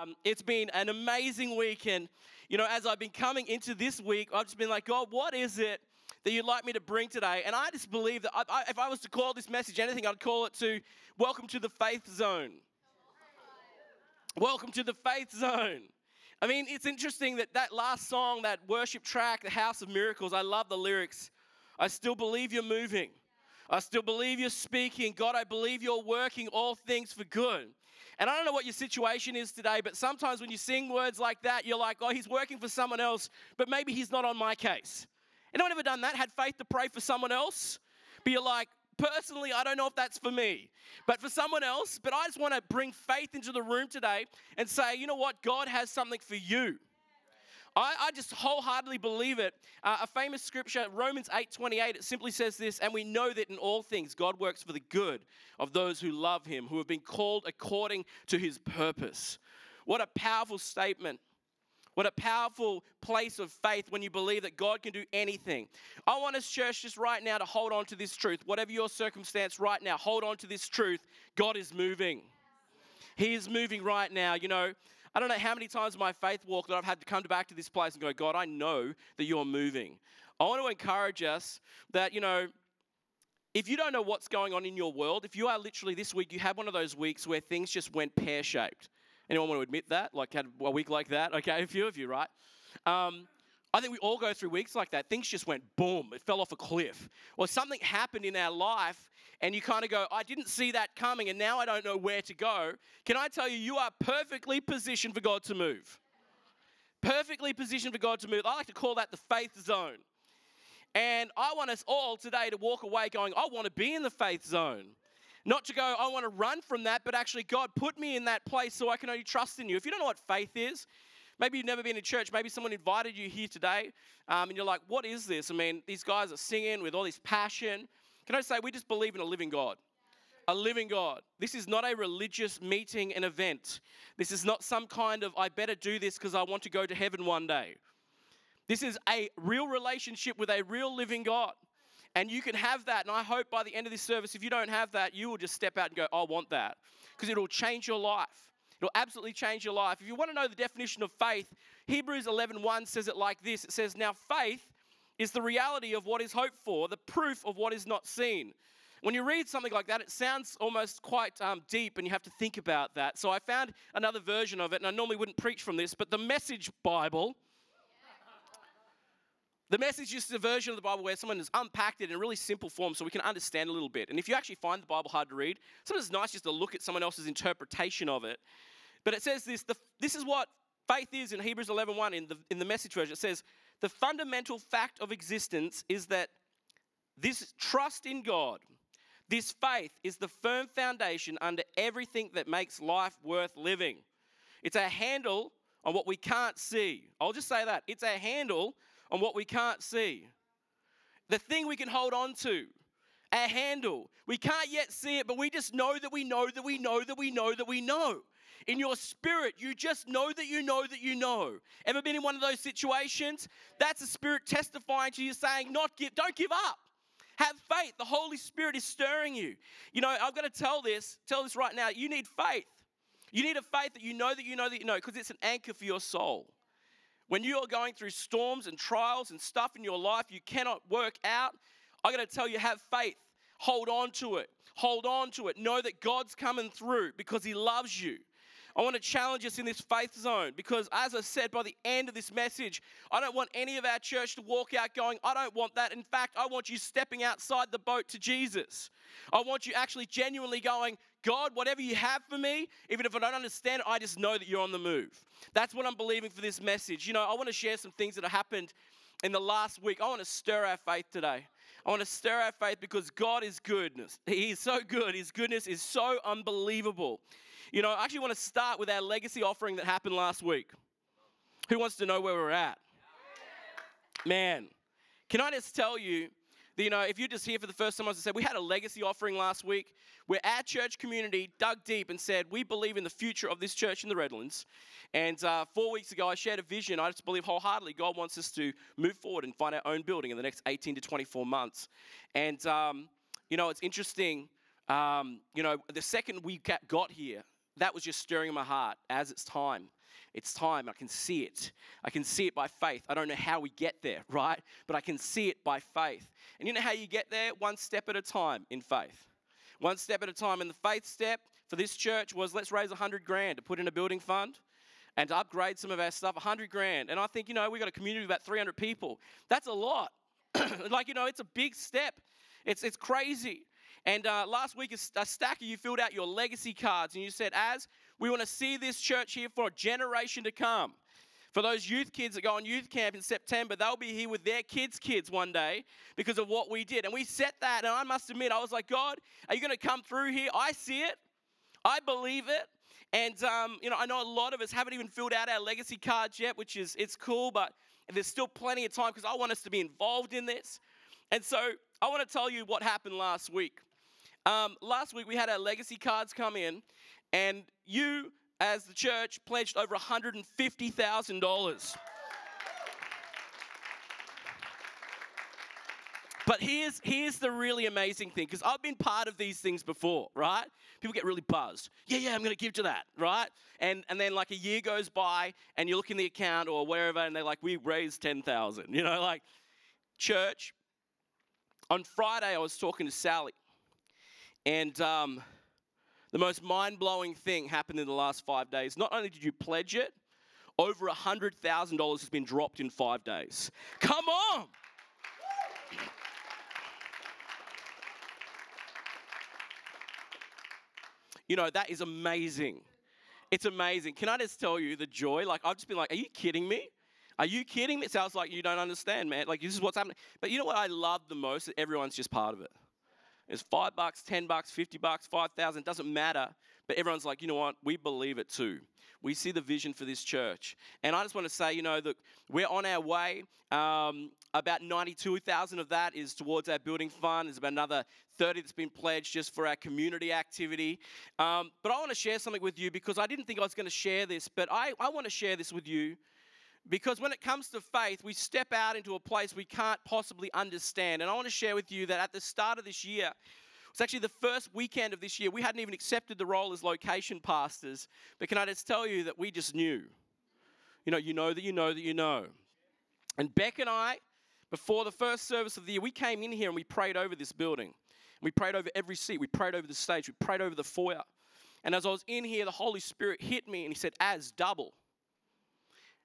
Um, it's been an amazing week, and you know, as I've been coming into this week, I've just been like, God, what is it that you'd like me to bring today? And I just believe that I, I, if I was to call this message anything, I'd call it to Welcome to the Faith Zone. Welcome to the Faith Zone. I mean, it's interesting that that last song, that worship track, The House of Miracles, I love the lyrics. I still believe you're moving. I still believe you're speaking. God, I believe you're working all things for good. And I don't know what your situation is today, but sometimes when you sing words like that, you're like, oh, he's working for someone else, but maybe he's not on my case. Anyone ever done that? Had faith to pray for someone else? But you're like, personally, I don't know if that's for me, but for someone else. But I just want to bring faith into the room today and say, you know what? God has something for you. I, I just wholeheartedly believe it. Uh, a famous scripture, Romans 8 28, it simply says this, and we know that in all things God works for the good of those who love him, who have been called according to his purpose. What a powerful statement. What a powerful place of faith when you believe that God can do anything. I want us, church, just right now to hold on to this truth. Whatever your circumstance right now, hold on to this truth. God is moving. He is moving right now. You know, I don't know how many times in my faith walk that I've had to come back to this place and go, God, I know that you're moving. I want to encourage us that, you know, if you don't know what's going on in your world, if you are literally this week, you had one of those weeks where things just went pear shaped. Anyone want to admit that? Like, had a week like that? Okay, a few of you, right? Um, I think we all go through weeks like that. Things just went boom, it fell off a cliff. Or something happened in our life, and you kind of go, I didn't see that coming, and now I don't know where to go. Can I tell you, you are perfectly positioned for God to move. Perfectly positioned for God to move. I like to call that the faith zone. And I want us all today to walk away going, I want to be in the faith zone. Not to go, I want to run from that, but actually, God, put me in that place so I can only trust in you. If you don't know what faith is, Maybe you've never been in church. Maybe someone invited you here today um, and you're like, what is this? I mean, these guys are singing with all this passion. Can I say, we just believe in a living God? A living God. This is not a religious meeting and event. This is not some kind of, I better do this because I want to go to heaven one day. This is a real relationship with a real living God. And you can have that. And I hope by the end of this service, if you don't have that, you will just step out and go, I want that. Because it'll change your life. It'll absolutely change your life. If you want to know the definition of faith, Hebrews 11:1 says it like this. It says, "Now faith is the reality of what is hoped for, the proof of what is not seen." When you read something like that, it sounds almost quite um, deep, and you have to think about that. So I found another version of it, and I normally wouldn't preach from this, but the Message Bible. The message is a version of the Bible where someone has unpacked it in a really simple form so we can understand a little bit. And if you actually find the Bible hard to read, sometimes it's nice just to look at someone else's interpretation of it. But it says this the, this is what faith is in Hebrews 11.1 in the, in the message version. It says, the fundamental fact of existence is that this trust in God, this faith is the firm foundation under everything that makes life worth living. It's a handle on what we can't see. I'll just say that. It's a handle on what we can't see. The thing we can hold on to, a handle. We can't yet see it, but we just know that we know that we know that we know that we know. In your spirit, you just know that you know that you know. Ever been in one of those situations? That's a spirit testifying to you saying, not give, don't give up. Have faith. The Holy Spirit is stirring you. You know, I've got to tell this, tell this right now. You need faith. You need a faith that you know that you know that you know, because it's an anchor for your soul. When you are going through storms and trials and stuff in your life you cannot work out, I got to tell you, have faith. Hold on to it. Hold on to it. Know that God's coming through because He loves you. I want to challenge us in this faith zone because, as I said, by the end of this message, I don't want any of our church to walk out going, I don't want that. In fact, I want you stepping outside the boat to Jesus. I want you actually genuinely going, God, whatever you have for me, even if I don't understand it, I just know that you're on the move. That's what I'm believing for this message. You know, I want to share some things that have happened in the last week. I want to stir our faith today. I want to stir our faith because God is goodness. He is so good. His goodness is so unbelievable. You know, I actually want to start with our legacy offering that happened last week. Who wants to know where we're at? Man, can I just tell you you know, if you're just here for the first time, as I said, we had a legacy offering last week where our church community dug deep and said, we believe in the future of this church in the Redlands. And uh, four weeks ago, I shared a vision. I just believe wholeheartedly God wants us to move forward and find our own building in the next 18 to 24 months. And, um, you know, it's interesting. Um, you know, the second we got here, that was just stirring my heart as it's time. It's time. I can see it. I can see it by faith. I don't know how we get there, right? But I can see it by faith. And you know how you get there? One step at a time in faith. One step at a time. And the faith step for this church was let's raise 100 grand to put in a building fund and to upgrade some of our stuff, 100 grand. And I think, you know, we've got a community of about 300 people. That's a lot. like, you know, it's a big step. It's, it's crazy. And uh, last week, a stack of you filled out your legacy cards and you said, As we want to see this church here for a generation to come. For those youth kids that go on youth camp in September, they'll be here with their kids' kids one day because of what we did. And we set that, and I must admit, I was like, God, are you going to come through here? I see it, I believe it. And um, you know, I know a lot of us haven't even filled out our legacy cards yet, which is it's cool, but there's still plenty of time because I want us to be involved in this. And so I want to tell you what happened last week. Um, last week we had our legacy cards come in, and you, as the church, pledged over $150,000. But here's, here's the really amazing thing, because I've been part of these things before, right? People get really buzzed. Yeah, yeah, I'm going to give to that, right? And, and then like a year goes by, and you look in the account or wherever, and they're like, we raised 10,000. You know, like, church. On Friday, I was talking to Sally, and um, the most mind blowing thing happened in the last five days. Not only did you pledge it, over $100,000 has been dropped in five days. Come on! You know, that is amazing. It's amazing. Can I just tell you the joy? Like, I've just been like, are you kidding me? Are you kidding me? It sounds like you don't understand, man. Like, this is what's happening. But you know what I love the most? Everyone's just part of it. It's five bucks, 10 bucks, 50 bucks, 5,000, doesn't matter. But everyone's like, you know what? We believe it too. We see the vision for this church. And I just want to say, you know, that we're on our way. Um, about 92,000 of that is towards our building fund. There's about another 30 that's been pledged just for our community activity. Um, but I want to share something with you because I didn't think I was going to share this, but I, I want to share this with you because when it comes to faith, we step out into a place we can't possibly understand. And I want to share with you that at the start of this year, it's actually the first weekend of this year. We hadn't even accepted the role as location pastors. But can I just tell you that we just knew? You know, you know that you know that you know. And Beck and I, before the first service of the year, we came in here and we prayed over this building. We prayed over every seat. We prayed over the stage. We prayed over the foyer. And as I was in here, the Holy Spirit hit me and He said, As double.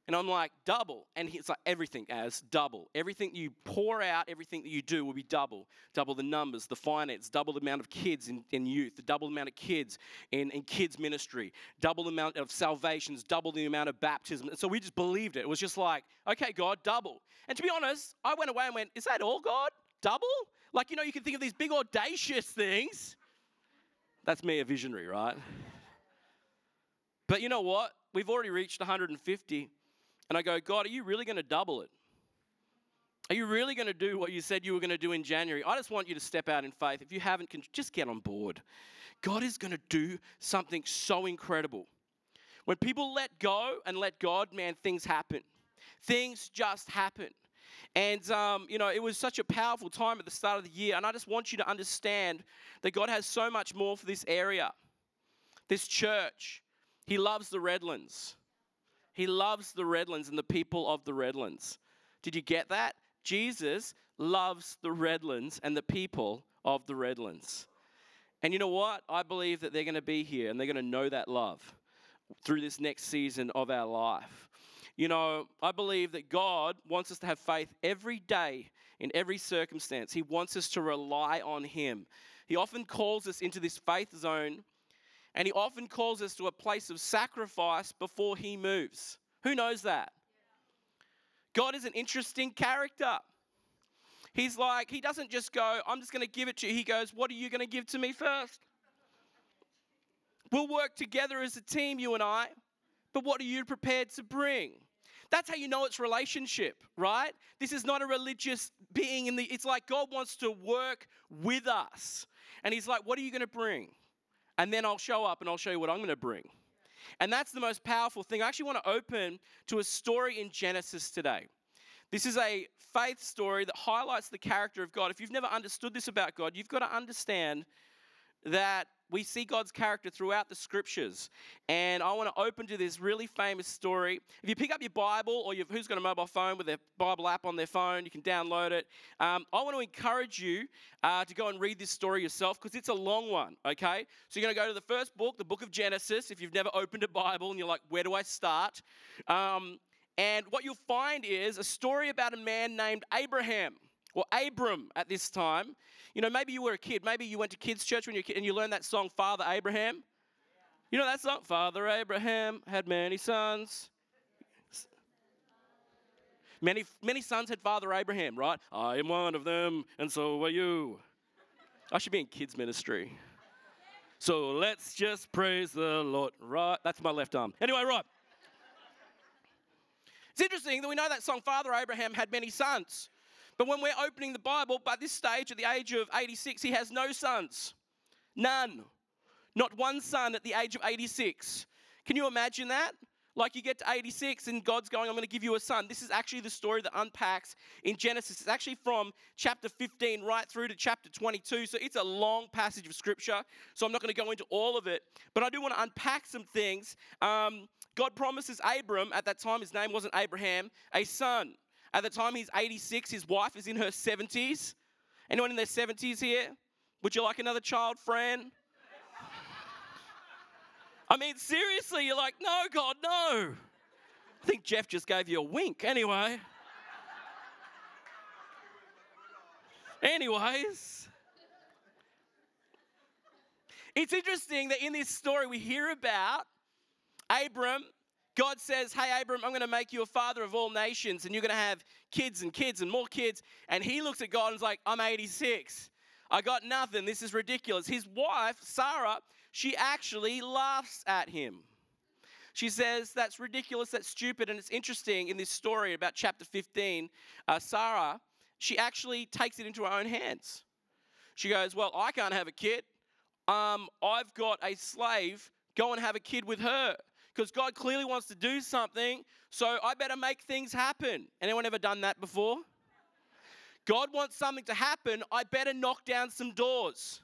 And I'm like, double. And it's like everything as double. Everything you pour out, everything that you do will be double. Double the numbers, the finance, double the amount of kids in, in youth, the double amount of kids in, in kids ministry, double the amount of salvations, double the amount of baptism. And so we just believed it. It was just like, okay, God, double. And to be honest, I went away and went, is that all, God? Double? Like, you know, you can think of these big audacious things. That's me, a visionary, right? But you know what? We've already reached 150. And I go, God, are you really going to double it? Are you really going to do what you said you were going to do in January? I just want you to step out in faith. If you haven't, just get on board. God is going to do something so incredible. When people let go and let God, man, things happen. Things just happen. And, um, you know, it was such a powerful time at the start of the year. And I just want you to understand that God has so much more for this area, this church. He loves the Redlands. He loves the Redlands and the people of the Redlands. Did you get that? Jesus loves the Redlands and the people of the Redlands. And you know what? I believe that they're going to be here and they're going to know that love through this next season of our life. You know, I believe that God wants us to have faith every day in every circumstance. He wants us to rely on Him. He often calls us into this faith zone and he often calls us to a place of sacrifice before he moves. Who knows that? God is an interesting character. He's like, he doesn't just go, I'm just going to give it to you. He goes, What are you going to give to me first? We'll work together as a team, you and I, but what are you prepared to bring? That's how you know it's relationship, right? This is not a religious being in the it's like God wants to work with us. And he's like, "What are you going to bring?" And then I'll show up and I'll show you what I'm going to bring. And that's the most powerful thing. I actually want to open to a story in Genesis today. This is a faith story that highlights the character of God. If you've never understood this about God, you've got to understand that we see God's character throughout the scriptures. And I want to open to this really famous story. If you pick up your Bible, or who's got a mobile phone with a Bible app on their phone, you can download it. Um, I want to encourage you uh, to go and read this story yourself because it's a long one, okay? So you're going to go to the first book, the book of Genesis, if you've never opened a Bible and you're like, where do I start? Um, and what you'll find is a story about a man named Abraham or Abram at this time. You know, maybe you were a kid. Maybe you went to kids' church when you were kid and you learned that song, Father Abraham. You know that song? Father Abraham had many sons. Many, many sons had Father Abraham, right? I am one of them, and so are you. I should be in kids' ministry. So let's just praise the Lord. Right, that's my left arm. Anyway, right. It's interesting that we know that song, Father Abraham had many sons. But when we're opening the Bible, by this stage, at the age of 86, he has no sons. None. Not one son at the age of 86. Can you imagine that? Like you get to 86 and God's going, I'm going to give you a son. This is actually the story that unpacks in Genesis. It's actually from chapter 15 right through to chapter 22. So it's a long passage of scripture. So I'm not going to go into all of it. But I do want to unpack some things. Um, God promises Abram, at that time his name wasn't Abraham, a son. At the time he's 86, his wife is in her 70s. Anyone in their 70s here? Would you like another child, Fran? I mean, seriously, you're like, no, God, no. I think Jeff just gave you a wink. Anyway. Anyways. It's interesting that in this story we hear about Abram. God says, Hey, Abram, I'm going to make you a father of all nations, and you're going to have kids and kids and more kids. And he looks at God and is like, I'm 86. I got nothing. This is ridiculous. His wife, Sarah, she actually laughs at him. She says, That's ridiculous, that's stupid. And it's interesting in this story about chapter 15, uh, Sarah, she actually takes it into her own hands. She goes, Well, I can't have a kid. Um, I've got a slave. Go and have a kid with her. Because God clearly wants to do something, so I better make things happen. Anyone ever done that before? God wants something to happen, I better knock down some doors.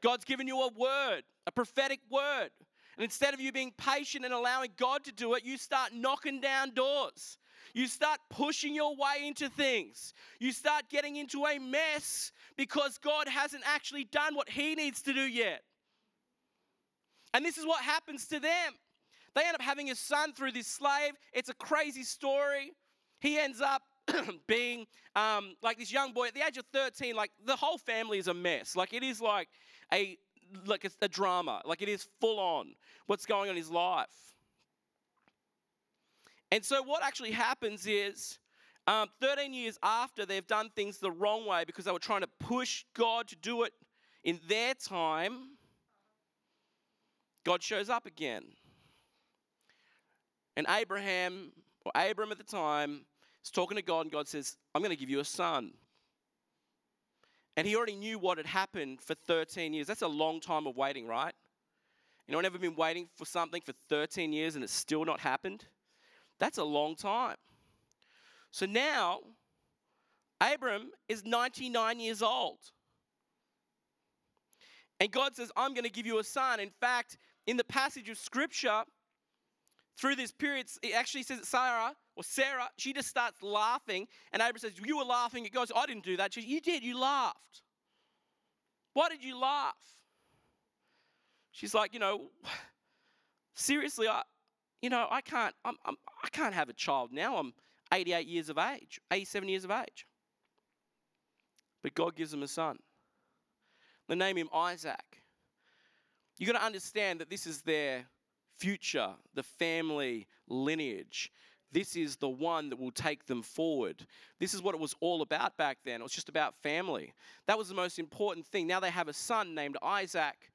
God's given you a word, a prophetic word. And instead of you being patient and allowing God to do it, you start knocking down doors. You start pushing your way into things. You start getting into a mess because God hasn't actually done what He needs to do yet. And this is what happens to them. They end up having a son through this slave. It's a crazy story. He ends up being um, like this young boy at the age of 13. Like the whole family is a mess. Like it is like a like a, a drama. Like it is full on what's going on in his life. And so what actually happens is. Um, 13 years after they've done things the wrong way because they were trying to push God to do it in their time, God shows up again. And Abraham, or Abram at the time, is talking to God, and God says, I'm going to give you a son. And he already knew what had happened for 13 years. That's a long time of waiting, right? You know, I've never been waiting for something for 13 years and it's still not happened? That's a long time. So now, Abram is 99 years old. And God says, I'm going to give you a son. In fact, in the passage of scripture, through this period, it actually says that Sarai or Sarah, she just starts laughing, and Abraham says, You were laughing. It goes, I didn't do that. She says, You did, you laughed. Why did you laugh? She's like, you know, seriously, I, you know, I can't, I'm, I'm, I can't have a child now. I'm 88 years of age, 87 years of age. But God gives him a son. They name him Isaac. You've got to understand that this is their future, the family lineage. This is the one that will take them forward. This is what it was all about back then. It was just about family. That was the most important thing. Now they have a son named Isaac.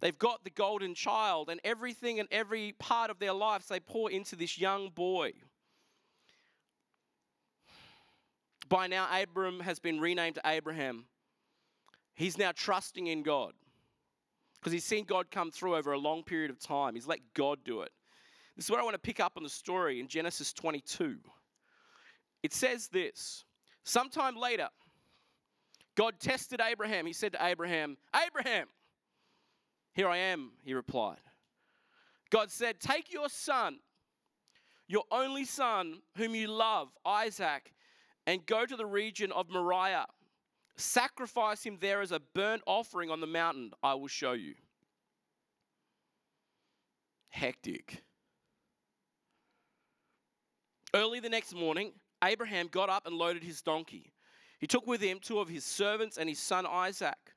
They've got the golden child, and everything and every part of their lives they pour into this young boy. By now, Abram has been renamed Abraham. He's now trusting in God because he's seen God come through over a long period of time. He's let God do it. This is where I want to pick up on the story in Genesis 22. It says this Sometime later, God tested Abraham. He said to Abraham, Abraham, Here I am, he replied. God said, Take your son, your only son, whom you love, Isaac, and go to the region of Moriah. Sacrifice him there as a burnt offering on the mountain I will show you. Hectic. Early the next morning, Abraham got up and loaded his donkey. He took with him two of his servants and his son Isaac.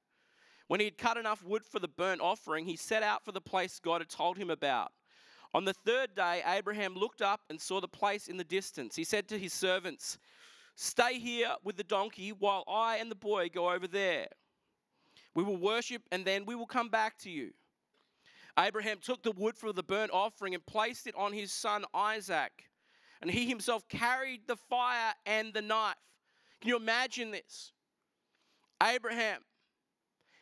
When he had cut enough wood for the burnt offering, he set out for the place God had told him about. On the third day, Abraham looked up and saw the place in the distance. He said to his servants, Stay here with the donkey while I and the boy go over there. We will worship and then we will come back to you. Abraham took the wood for the burnt offering and placed it on his son Isaac. And he himself carried the fire and the knife. Can you imagine this? Abraham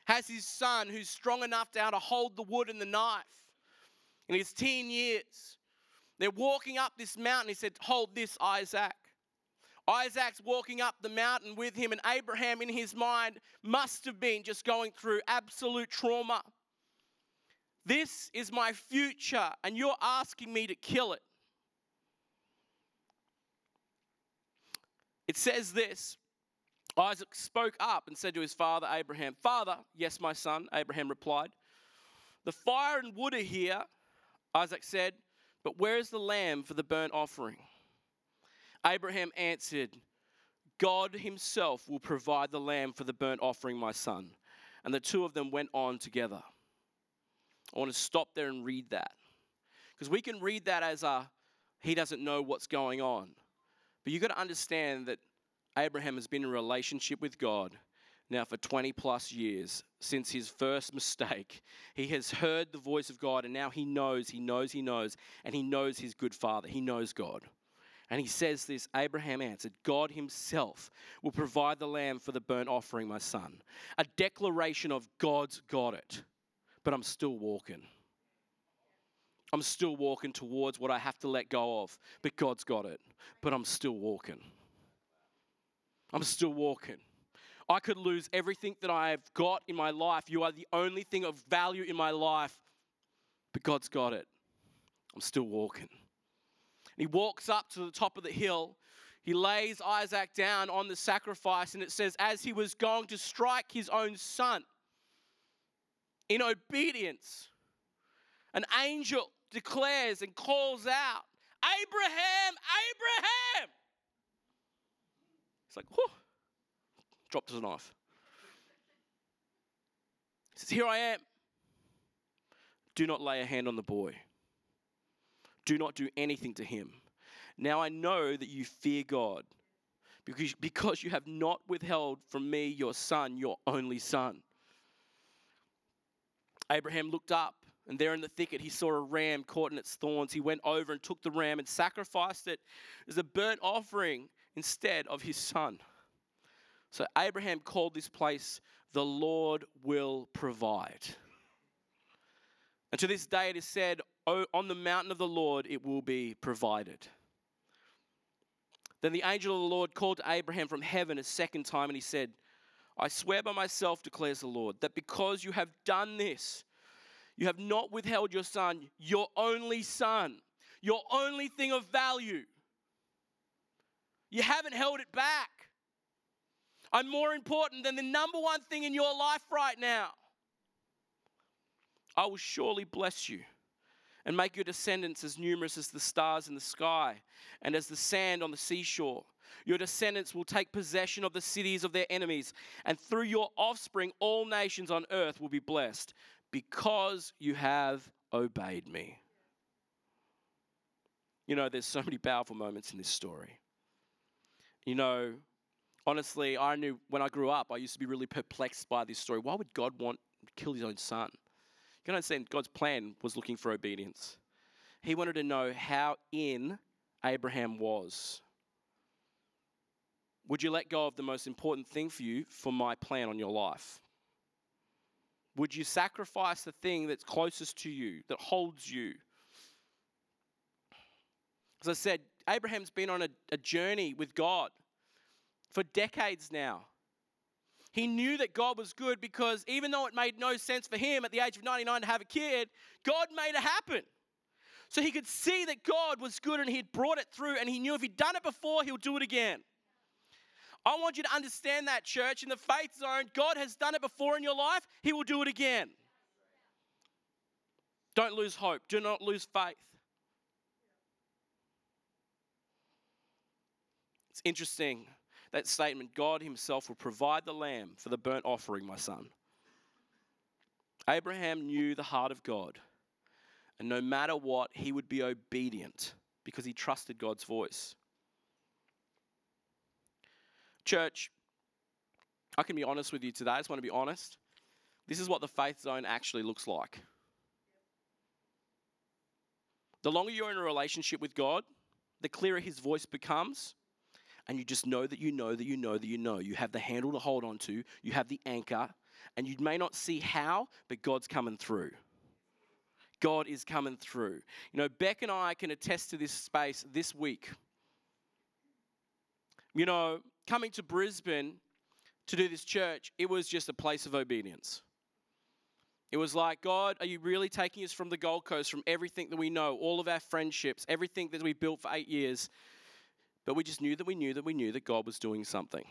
has his son who's strong enough now to hold the wood and the knife in his teen years. They're walking up this mountain. He said, Hold this, Isaac. Isaac's walking up the mountain with him, and Abraham, in his mind, must have been just going through absolute trauma. This is my future, and you're asking me to kill it. It says this Isaac spoke up and said to his father Abraham, Father, yes, my son, Abraham replied. The fire and wood are here, Isaac said, but where is the lamb for the burnt offering? Abraham answered, God himself will provide the lamb for the burnt offering, my son. And the two of them went on together. I want to stop there and read that. Because we can read that as a, he doesn't know what's going on. But you've got to understand that Abraham has been in relationship with God now for 20 plus years since his first mistake. He has heard the voice of God and now he knows, he knows, he knows, and he knows his good father. He knows God. And he says this Abraham answered, God himself will provide the lamb for the burnt offering, my son. A declaration of God's got it, but I'm still walking. I'm still walking towards what I have to let go of, but God's got it, but I'm still walking. I'm still walking. I could lose everything that I have got in my life. You are the only thing of value in my life, but God's got it. I'm still walking. He walks up to the top of the hill. He lays Isaac down on the sacrifice, and it says, as he was going to strike his own son, in obedience, an angel declares and calls out, Abraham, Abraham! It's like, whew, dropped his knife. He says, Here I am. Do not lay a hand on the boy. Do not do anything to him. Now I know that you fear God because, because you have not withheld from me your son, your only son. Abraham looked up, and there in the thicket he saw a ram caught in its thorns. He went over and took the ram and sacrificed it as a burnt offering instead of his son. So Abraham called this place, the Lord will provide. And to this day it is said, on the mountain of the Lord it will be provided. Then the angel of the Lord called to Abraham from heaven a second time, and he said, I swear by myself, declares the Lord, that because you have done this, you have not withheld your son, your only son, your only thing of value. You haven't held it back. I'm more important than the number one thing in your life right now. I will surely bless you and make your descendants as numerous as the stars in the sky and as the sand on the seashore. Your descendants will take possession of the cities of their enemies, and through your offspring, all nations on earth will be blessed because you have obeyed me. You know, there's so many powerful moments in this story. You know, honestly, I knew when I grew up, I used to be really perplexed by this story. Why would God want to kill his own son? You can understand God's plan was looking for obedience. He wanted to know how in Abraham was. Would you let go of the most important thing for you for my plan on your life? Would you sacrifice the thing that's closest to you, that holds you? As I said, Abraham's been on a, a journey with God for decades now. He knew that God was good because even though it made no sense for him at the age of 99 to have a kid, God made it happen. So he could see that God was good and he'd brought it through, and he knew if he'd done it before, he'll do it again. I want you to understand that, church. In the faith zone, God has done it before in your life, he will do it again. Don't lose hope, do not lose faith. It's interesting that statement God Himself will provide the lamb for the burnt offering, my son. Abraham knew the heart of God, and no matter what, he would be obedient because he trusted God's voice. Church, I can be honest with you today. I just want to be honest. This is what the faith zone actually looks like. The longer you're in a relationship with God, the clearer his voice becomes and you just know that you know that you know that you know. You have the handle to hold on to, you have the anchor, and you may not see how, but God's coming through. God is coming through. You know, Beck and I can attest to this space this week. You know, coming to Brisbane to do this church, it was just a place of obedience. It was like, God, are you really taking us from the Gold Coast, from everything that we know, all of our friendships, everything that we built for eight years, but we just knew that we knew that we knew that God was doing something.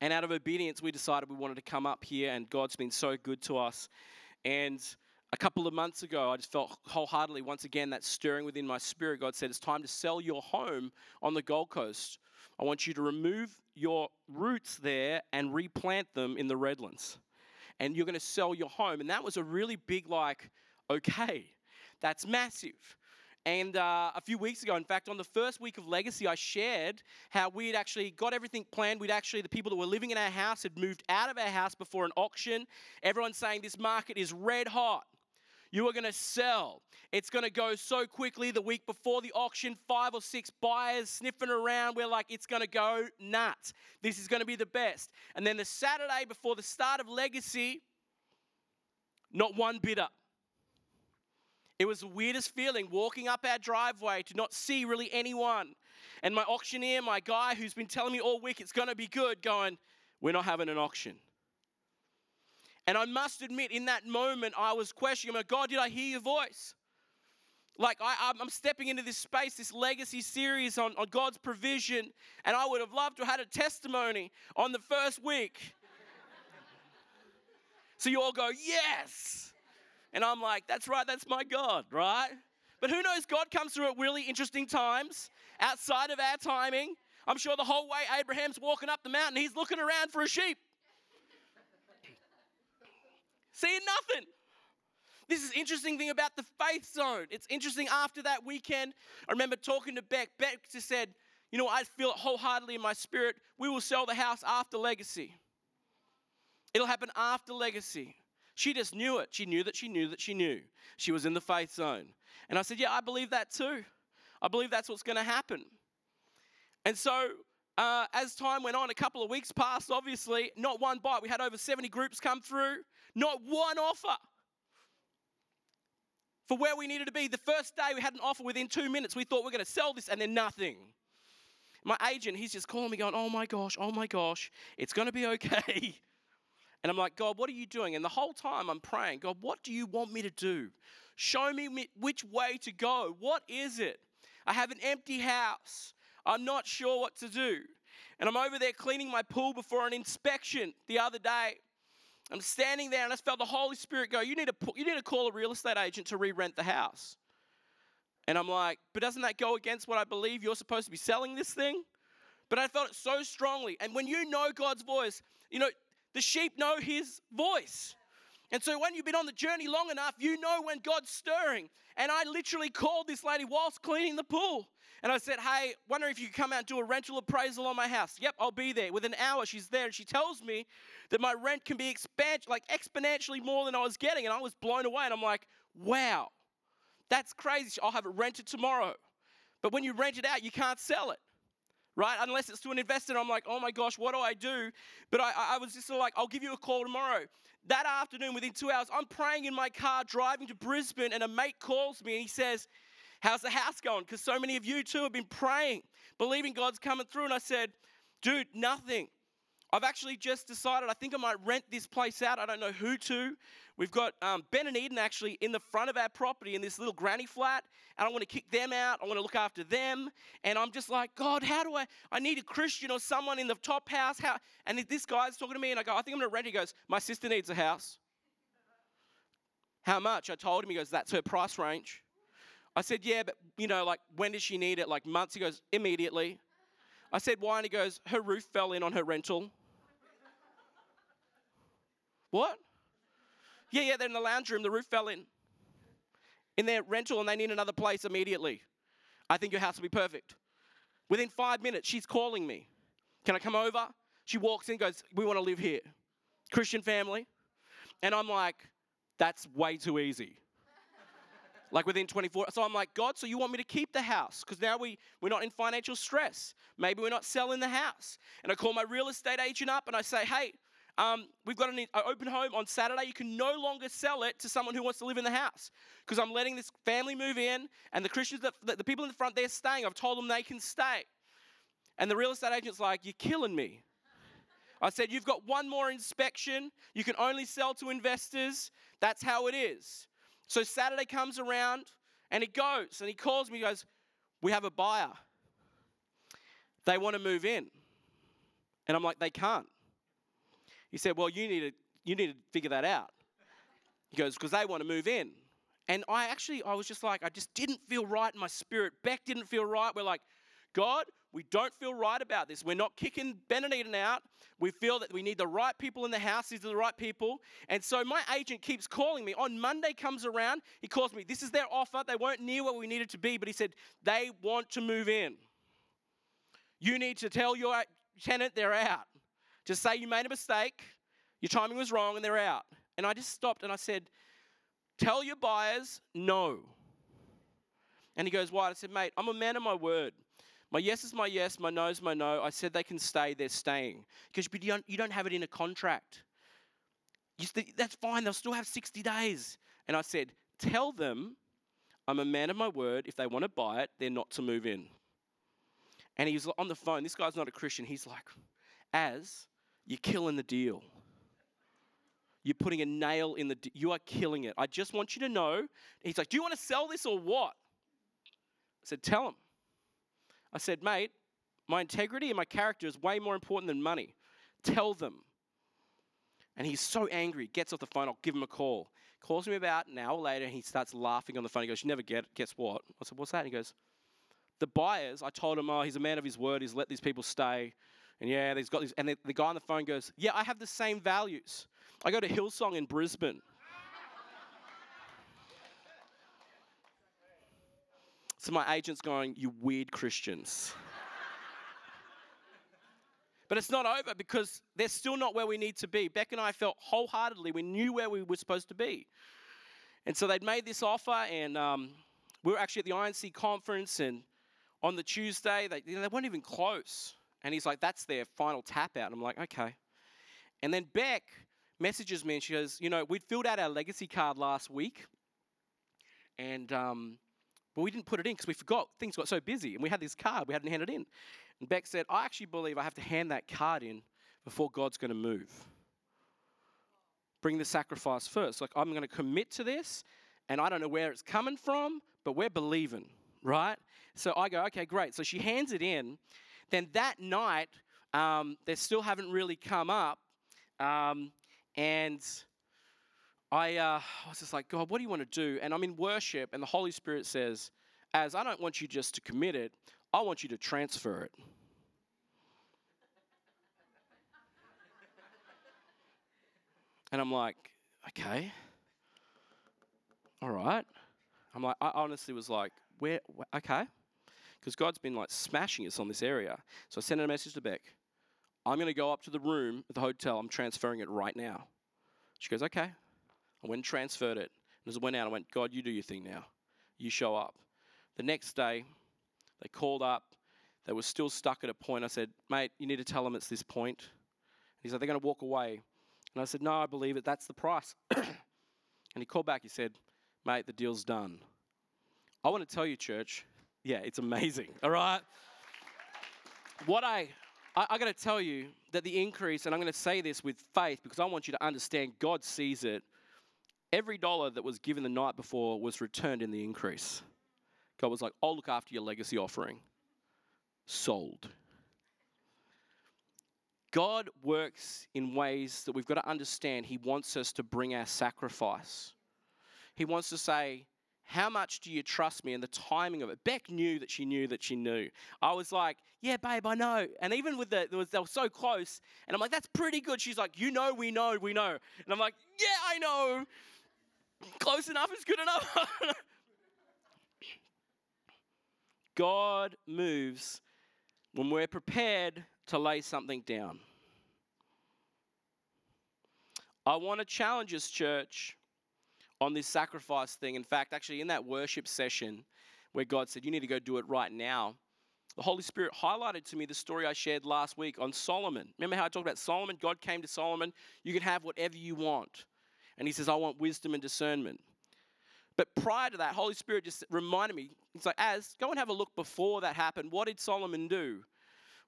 And out of obedience, we decided we wanted to come up here, and God's been so good to us. And a couple of months ago, I just felt wholeheartedly, once again, that stirring within my spirit. God said, It's time to sell your home on the Gold Coast. I want you to remove your roots there and replant them in the Redlands. And you're going to sell your home. And that was a really big, like, okay, that's massive. And uh, a few weeks ago, in fact, on the first week of Legacy, I shared how we had actually got everything planned. We'd actually, the people that were living in our house had moved out of our house before an auction. Everyone's saying this market is red hot. You are going to sell. It's going to go so quickly. The week before the auction, five or six buyers sniffing around. We're like, it's going to go nuts. This is going to be the best. And then the Saturday before the start of Legacy, not one bidder. It was the weirdest feeling walking up our driveway to not see really anyone. And my auctioneer, my guy who's been telling me all week it's going to be good, going, We're not having an auction. And I must admit, in that moment, I was questioning, like, God, did I hear your voice? Like, I, am stepping into this space, this legacy series on, on God's provision, and I would have loved to have had a testimony on the first week. so you all go, Yes! And I'm like, that's right, that's my God, right? But who knows, God comes through at really interesting times outside of our timing. I'm sure the whole way Abraham's walking up the mountain, he's looking around for a sheep. Seeing nothing. This is interesting thing about the faith zone. It's interesting after that weekend. I remember talking to Beck. Beck just said, You know, I feel it wholeheartedly in my spirit. We will sell the house after legacy. It'll happen after legacy. She just knew it. She knew that she knew that she knew. She was in the faith zone. And I said, Yeah, I believe that too. I believe that's what's going to happen. And so, uh, as time went on, a couple of weeks passed, obviously, not one bite. We had over 70 groups come through, not one offer for where we needed to be. The first day we had an offer within two minutes. We thought we we're going to sell this, and then nothing. My agent, he's just calling me, going, Oh my gosh, oh my gosh, it's going to be okay. And I'm like, God, what are you doing? And the whole time I'm praying, God, what do you want me to do? Show me which way to go. What is it? I have an empty house. I'm not sure what to do. And I'm over there cleaning my pool before an inspection the other day. I'm standing there and I felt the Holy Spirit go, you need, to, you need to call a real estate agent to re rent the house. And I'm like, but doesn't that go against what I believe you're supposed to be selling this thing? But I felt it so strongly. And when you know God's voice, you know, the sheep know his voice. And so when you've been on the journey long enough, you know when God's stirring. And I literally called this lady whilst cleaning the pool. And I said, Hey, wonder if you could come out and do a rental appraisal on my house. Yep, I'll be there. Within an hour, she's there. And she tells me that my rent can be expand- like exponentially more than I was getting. And I was blown away. And I'm like, wow, that's crazy. I'll have it rented tomorrow. But when you rent it out, you can't sell it right? Unless it's to an investor, I'm like, oh my gosh, what do I do? But I, I was just sort of like, I'll give you a call tomorrow. That afternoon, within two hours, I'm praying in my car driving to Brisbane, and a mate calls me and he says, How's the house going? Because so many of you too have been praying, believing God's coming through. And I said, Dude, nothing. I've actually just decided I think I might rent this place out. I don't know who to. We've got um, Ben and Eden actually in the front of our property in this little granny flat, and I want to kick them out. I want to look after them, and I'm just like, God, how do I? I need a Christian or someone in the top house. How? And this guy's talking to me, and I go, I think I'm going to rent. It. He goes, My sister needs a house. How much? I told him. He goes, That's her price range. I said, Yeah, but you know, like when does she need it? Like months. He goes, Immediately. I said, Why? And he goes, Her roof fell in on her rental. What? Yeah, yeah, they're in the lounge room. The roof fell in. In their rental, and they need another place immediately. I think your house will be perfect. Within five minutes, she's calling me. Can I come over? She walks in, goes, We want to live here. Christian family. And I'm like, That's way too easy. like within 24. So I'm like, God, so you want me to keep the house? Because now we, we're not in financial stress. Maybe we're not selling the house. And I call my real estate agent up and I say, Hey, um, we've got an open home on Saturday. You can no longer sell it to someone who wants to live in the house because I'm letting this family move in, and the Christians, that, the people in the front, they're staying. I've told them they can stay. And the real estate agent's like, You're killing me. I said, You've got one more inspection. You can only sell to investors. That's how it is. So Saturday comes around and he goes and he calls me. He goes, We have a buyer. They want to move in. And I'm like, They can't. He said, Well, you need to, you need to figure that out. He goes, Because they want to move in. And I actually, I was just like, I just didn't feel right in my spirit. Beck didn't feel right. We're like, God, we don't feel right about this. We're not kicking Ben and Eden out. We feel that we need the right people in the house. These are the right people. And so my agent keeps calling me. On Monday comes around, he calls me. This is their offer. They weren't near where we needed to be, but he said, they want to move in. You need to tell your tenant they're out. Just say you made a mistake, your timing was wrong, and they're out. And I just stopped and I said, Tell your buyers no. And he goes, Why? I said, Mate, I'm a man of my word. My yes is my yes, my no is my no. I said they can stay, they're staying. Because you don't, have it in a contract. That's fine, they'll still have 60 days. And I said, Tell them I'm a man of my word. If they want to buy it, they're not to move in. And he was on the phone. This guy's not a Christian. He's like, As you're killing the deal. You're putting a nail in the, you are killing it. I just want you to know. He's like, Do you want to sell this or what? I said, Tell him. I said, Mate, my integrity and my character is way more important than money. Tell them. And he's so angry, gets off the phone. I'll give him a call. Calls me about an hour later, and he starts laughing on the phone. He goes, You never get. Guess what? I said, What's that? And he goes, The buyers, I told him, Oh, he's a man of his word. He's let these people stay. And yeah, he's got these. And the, guy on the phone goes, Yeah, I have the same values. I go to Hillsong in Brisbane. so my agent's going, You weird Christians. But it's not over because they're still not where we need to be. Beck and I felt wholeheartedly we knew where we were supposed to be. And so they'd made this offer, and um, we were actually at the INC conference, and on the Tuesday, they, you know, they weren't even close. And he's like, that's their final tap out. And I'm like, okay. And then Beck messages me and she goes, you know, we'd filled out our legacy card last week. And, um, but we didn't put it in because we forgot. Things got so busy. And we had this card, we hadn't handed in. And Beck said, I actually believe I have to hand that card in before God's going to move. Bring the sacrifice first. Like, I'm going to commit to this, and I don't know where it's coming from, but we're believing, right? So I go, okay, great. So she hands it in, then that night, um, they still haven't really come up. Um, and I, uh, I was just like, God, what do you want to do? And I'm in worship, and the Holy Spirit says, As I don't want you just to commit it, I want you to transfer it. and I'm like, okay, all right. I'm like, I honestly was like, where, okay because God's been like smashing us on this area. So I sent a message to Beck. I'm going to go up to the room at the hotel. I'm transferring it right now. She goes, okay. I went and transferred it. And as I went out, I went, God, you do your thing now. You show up. The next day, they called up. They were still stuck at a point. I said, mate, you need to tell them it's this point. And he said, they're going to walk away. And I said, no, I believe it. That's the price. and he called back. He said, mate, the deal's done. I want to tell you, church, yeah, it's amazing. All right. What I I, I got to tell you that the increase, and I'm going to say this with faith because I want you to understand God sees it. Every dollar that was given the night before was returned in the increase. God was like, I'll look after your legacy offering. Sold. God works in ways that we've got to understand. He wants us to bring our sacrifice. He wants to say, how much do you trust me? And the timing of it. Beck knew that she knew that she knew. I was like, yeah, babe, I know. And even with the, was, they were so close. And I'm like, that's pretty good. She's like, you know, we know, we know. And I'm like, yeah, I know. Close enough is good enough. God moves when we're prepared to lay something down. I want to challenge us, church, on this sacrifice thing. In fact, actually, in that worship session where God said, You need to go do it right now, the Holy Spirit highlighted to me the story I shared last week on Solomon. Remember how I talked about Solomon? God came to Solomon, You can have whatever you want. And he says, I want wisdom and discernment. But prior to that, Holy Spirit just reminded me, He's like, As, go and have a look before that happened. What did Solomon do?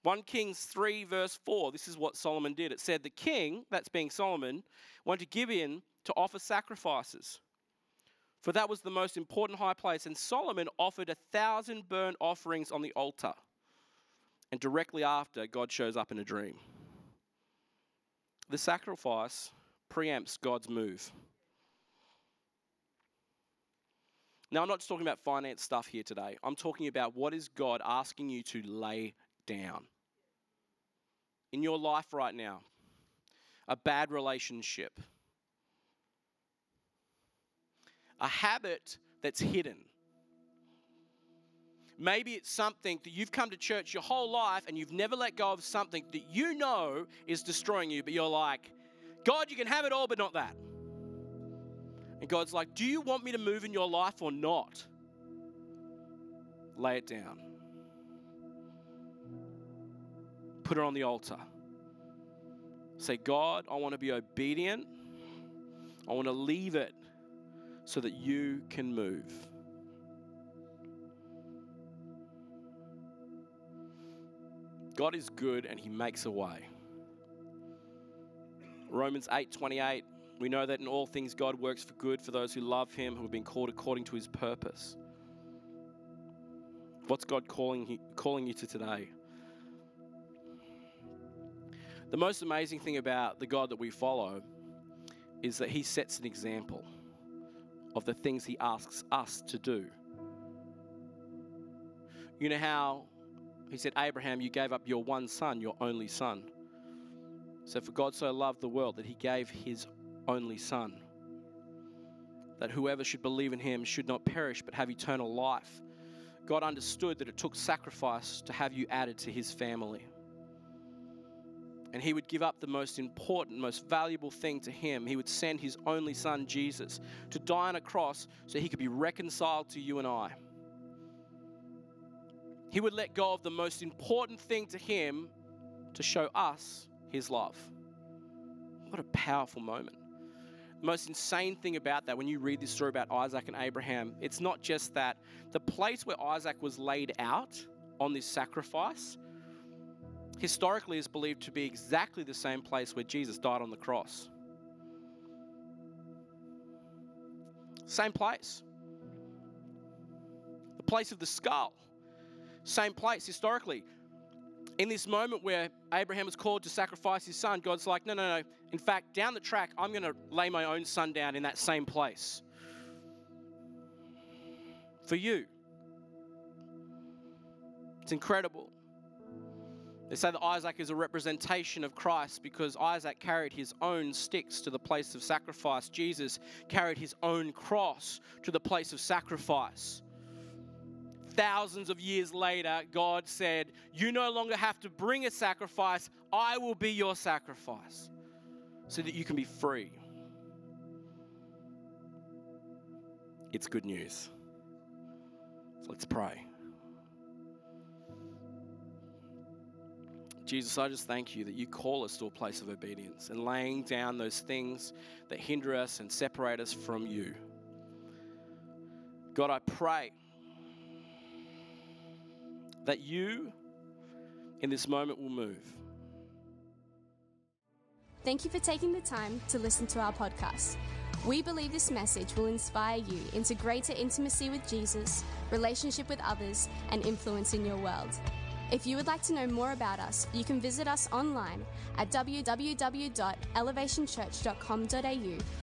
1 Kings 3, verse 4, this is what Solomon did. It said, The king, that's being Solomon, went to Gibeon to offer sacrifices. For that was the most important high place. And Solomon offered a thousand burnt offerings on the altar. And directly after, God shows up in a dream. The sacrifice preempts God's move. Now, I'm not just talking about finance stuff here today. I'm talking about what is God asking you to lay down in your life right now. A bad relationship, a habit that's hidden. Maybe it's something that you've come to church your whole life and you've never let go of something that you know is destroying you, but you're like, God, you can have it all, but not that. And God's like, Do you want me to move in your life or not? Lay it down. Put it on the altar. Say, God, I want to be obedient. I want to leave it so that you can move. God is good and he makes a way. Romans 8:28 we know that in all things God works for good for those who love him who have been called according to his purpose. What's God calling calling you to today? The most amazing thing about the God that we follow is that he sets an example of the things He asks us to do. You know how He said, Abraham, you gave up your one son, your only son. So, for God so loved the world that He gave His only Son, that whoever should believe in Him should not perish but have eternal life. God understood that it took sacrifice to have you added to His family and he would give up the most important, most valuable thing to him. He would send his only son, Jesus, to die on a cross so he could be reconciled to you and I. He would let go of the most important thing to him to show us his love. What a powerful moment. The most insane thing about that, when you read this story about Isaac and Abraham, it's not just that the place where Isaac was laid out on this sacrifice historically is believed to be exactly the same place where Jesus died on the cross. Same place. The place of the skull. Same place historically. In this moment where Abraham was called to sacrifice his son, God's like, no, no, no. In fact, down the track, I'm going to lay my own son down in that same place. For you. It's incredible. They say that Isaac is a representation of Christ because Isaac carried his own sticks to the place of sacrifice. Jesus carried his own cross to the place of sacrifice. Thousands of years later, God said, You no longer have to bring a sacrifice, I will be your sacrifice so that you can be free. It's good news. So let's pray. Jesus, I just thank you that you call us to a place of obedience and laying down those things that hinder us and separate us from you. God, I pray that you in this moment will move. Thank you for taking the time to listen to our podcast. We believe this message will inspire you into greater intimacy with Jesus, relationship with others, and influence in your world. If you would like to know more about us, you can visit us online at www.elevationchurch.com.au